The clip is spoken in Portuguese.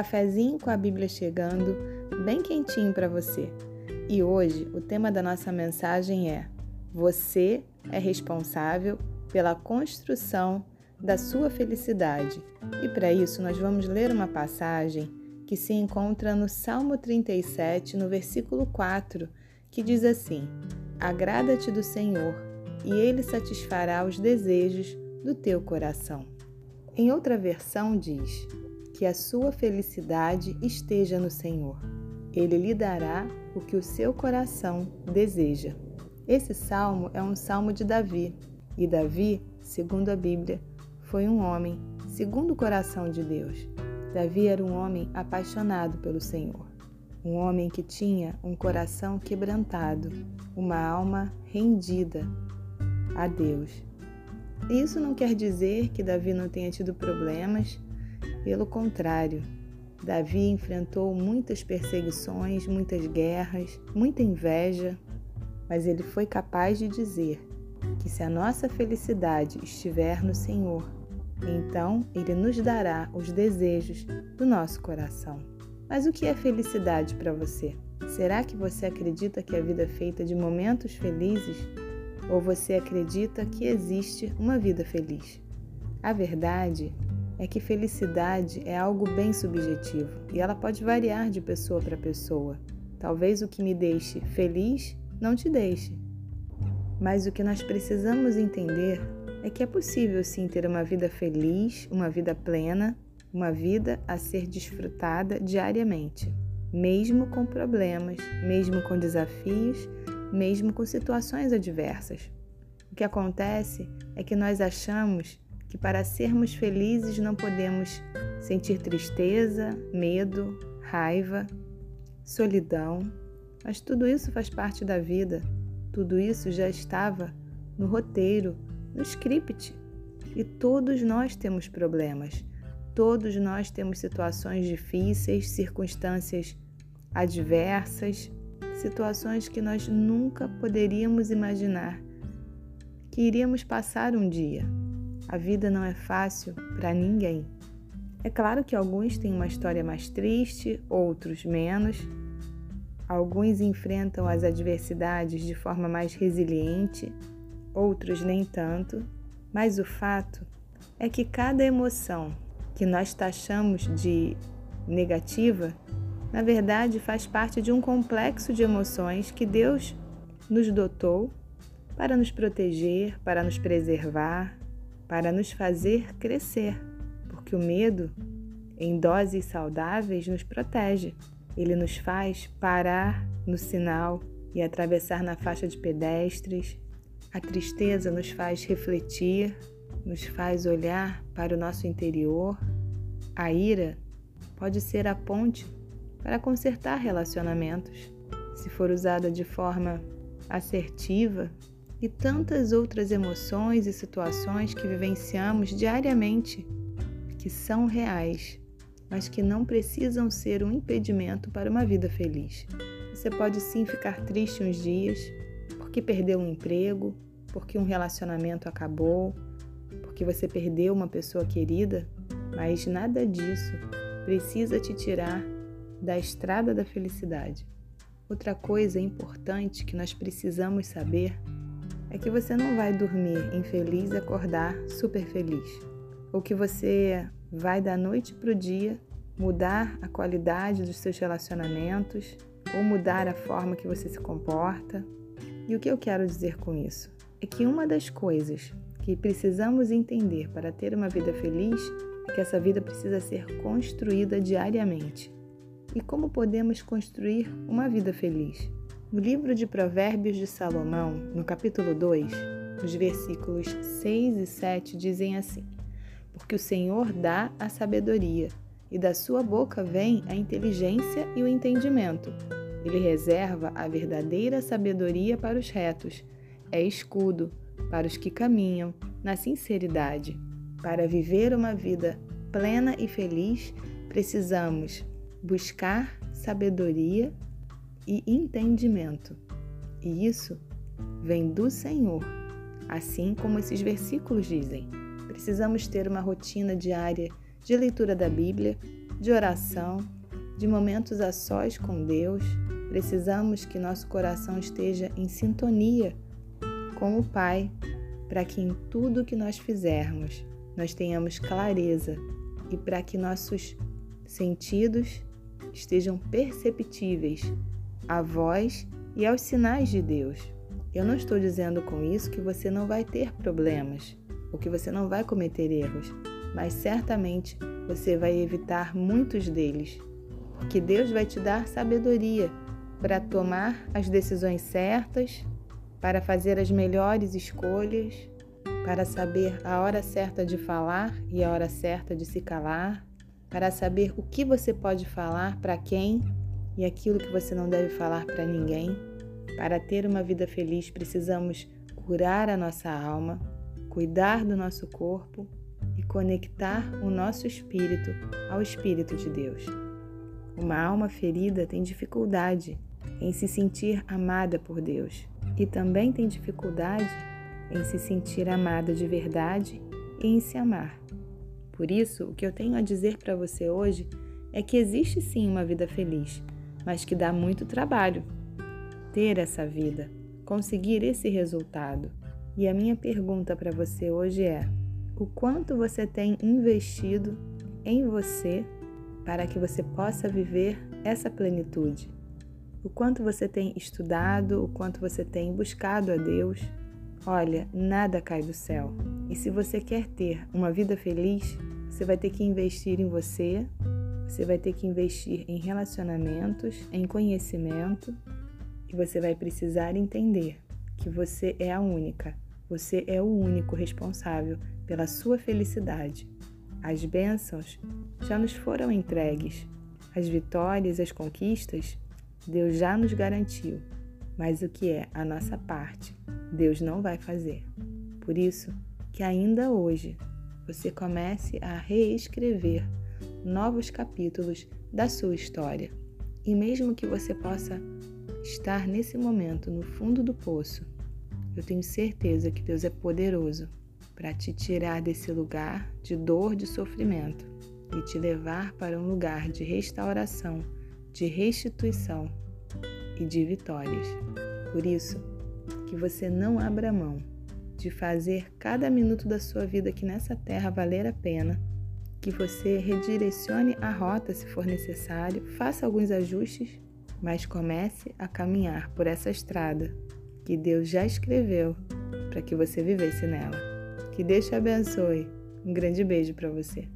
cafezinho com a Bíblia chegando, bem quentinho para você. E hoje o tema da nossa mensagem é: Você é responsável pela construção da sua felicidade. E para isso nós vamos ler uma passagem que se encontra no Salmo 37, no versículo 4, que diz assim: Agrada-te do Senhor, e ele satisfará os desejos do teu coração. Em outra versão diz: Que a sua felicidade esteja no Senhor. Ele lhe dará o que o seu coração deseja. Esse salmo é um salmo de Davi, e Davi, segundo a Bíblia, foi um homem segundo o coração de Deus. Davi era um homem apaixonado pelo Senhor, um homem que tinha um coração quebrantado, uma alma rendida a Deus. Isso não quer dizer que Davi não tenha tido problemas, pelo contrário, Davi enfrentou muitas perseguições, muitas guerras, muita inveja, mas ele foi capaz de dizer que se a nossa felicidade estiver no Senhor, então, Ele nos dará os desejos do nosso coração. Mas o que é felicidade para você? Será que você acredita que a vida é feita de momentos felizes? Ou você acredita que existe uma vida feliz? A verdade é que felicidade é algo bem subjetivo e ela pode variar de pessoa para pessoa. Talvez o que me deixe feliz não te deixe. Mas o que nós precisamos entender é que é possível sim ter uma vida feliz, uma vida plena, uma vida a ser desfrutada diariamente, mesmo com problemas, mesmo com desafios, mesmo com situações adversas. O que acontece é que nós achamos que para sermos felizes não podemos sentir tristeza, medo, raiva, solidão, mas tudo isso faz parte da vida, tudo isso já estava no roteiro no script. E todos nós temos problemas, todos nós temos situações difíceis, circunstâncias adversas, situações que nós nunca poderíamos imaginar que iríamos passar um dia. A vida não é fácil para ninguém. É claro que alguns têm uma história mais triste, outros menos. Alguns enfrentam as adversidades de forma mais resiliente, outros nem tanto, mas o fato é que cada emoção que nós taxamos de negativa, na verdade faz parte de um complexo de emoções que Deus nos dotou para nos proteger, para nos preservar, para nos fazer crescer, porque o medo, em doses saudáveis, nos protege. Ele nos faz parar no sinal e atravessar na faixa de pedestres, a tristeza nos faz refletir, nos faz olhar para o nosso interior. A ira pode ser a ponte para consertar relacionamentos, se for usada de forma assertiva, e tantas outras emoções e situações que vivenciamos diariamente, que são reais, mas que não precisam ser um impedimento para uma vida feliz. Você pode sim ficar triste uns dias, porque perdeu um emprego, porque um relacionamento acabou, porque você perdeu uma pessoa querida, mas nada disso precisa te tirar da estrada da felicidade. Outra coisa importante que nós precisamos saber é que você não vai dormir infeliz e acordar super feliz, ou que você vai da noite para o dia mudar a qualidade dos seus relacionamentos ou mudar a forma que você se comporta. E o que eu quero dizer com isso? É que uma das coisas que precisamos entender para ter uma vida feliz é que essa vida precisa ser construída diariamente. E como podemos construir uma vida feliz? No livro de Provérbios de Salomão, no capítulo 2, os versículos 6 e 7 dizem assim: Porque o Senhor dá a sabedoria, e da sua boca vem a inteligência e o entendimento. Ele reserva a verdadeira sabedoria para os retos, é escudo para os que caminham na sinceridade. Para viver uma vida plena e feliz, precisamos buscar sabedoria e entendimento. E isso vem do Senhor, assim como esses versículos dizem. Precisamos ter uma rotina diária de leitura da Bíblia, de oração, de momentos a sós com Deus. Precisamos que nosso coração esteja em sintonia com o Pai, para que em tudo que nós fizermos nós tenhamos clareza e para que nossos sentidos estejam perceptíveis à voz e aos sinais de Deus. Eu não estou dizendo com isso que você não vai ter problemas ou que você não vai cometer erros, mas certamente você vai evitar muitos deles, porque Deus vai te dar sabedoria para tomar as decisões certas, para fazer as melhores escolhas, para saber a hora certa de falar e a hora certa de se calar, para saber o que você pode falar para quem e aquilo que você não deve falar para ninguém. Para ter uma vida feliz, precisamos curar a nossa alma, cuidar do nosso corpo e conectar o nosso espírito ao Espírito de Deus. Uma alma ferida tem dificuldade em se sentir amada por Deus e também tem dificuldade em se sentir amada de verdade e em se amar. Por isso, o que eu tenho a dizer para você hoje é que existe sim uma vida feliz, mas que dá muito trabalho ter essa vida, conseguir esse resultado. E a minha pergunta para você hoje é: o quanto você tem investido em você para que você possa viver essa plenitude? O quanto você tem estudado, o quanto você tem buscado a Deus? Olha, nada cai do céu. E se você quer ter uma vida feliz, você vai ter que investir em você, você vai ter que investir em relacionamentos, em conhecimento, e você vai precisar entender que você é a única, você é o único responsável pela sua felicidade. As bênçãos já nos foram entregues, as vitórias, as conquistas, Deus já nos garantiu, mas o que é a nossa parte, Deus não vai fazer. Por isso, que ainda hoje você comece a reescrever novos capítulos da sua história. E mesmo que você possa estar nesse momento no fundo do poço, eu tenho certeza que Deus é poderoso para te tirar desse lugar de dor, de sofrimento e te levar para um lugar de restauração, de restituição e de vitórias. Por isso, que você não abra mão de fazer cada minuto da sua vida aqui nessa terra valer a pena, que você redirecione a rota se for necessário, faça alguns ajustes, mas comece a caminhar por essa estrada que Deus já escreveu para que você vivesse nela. Que Deus te abençoe. Um grande beijo para você.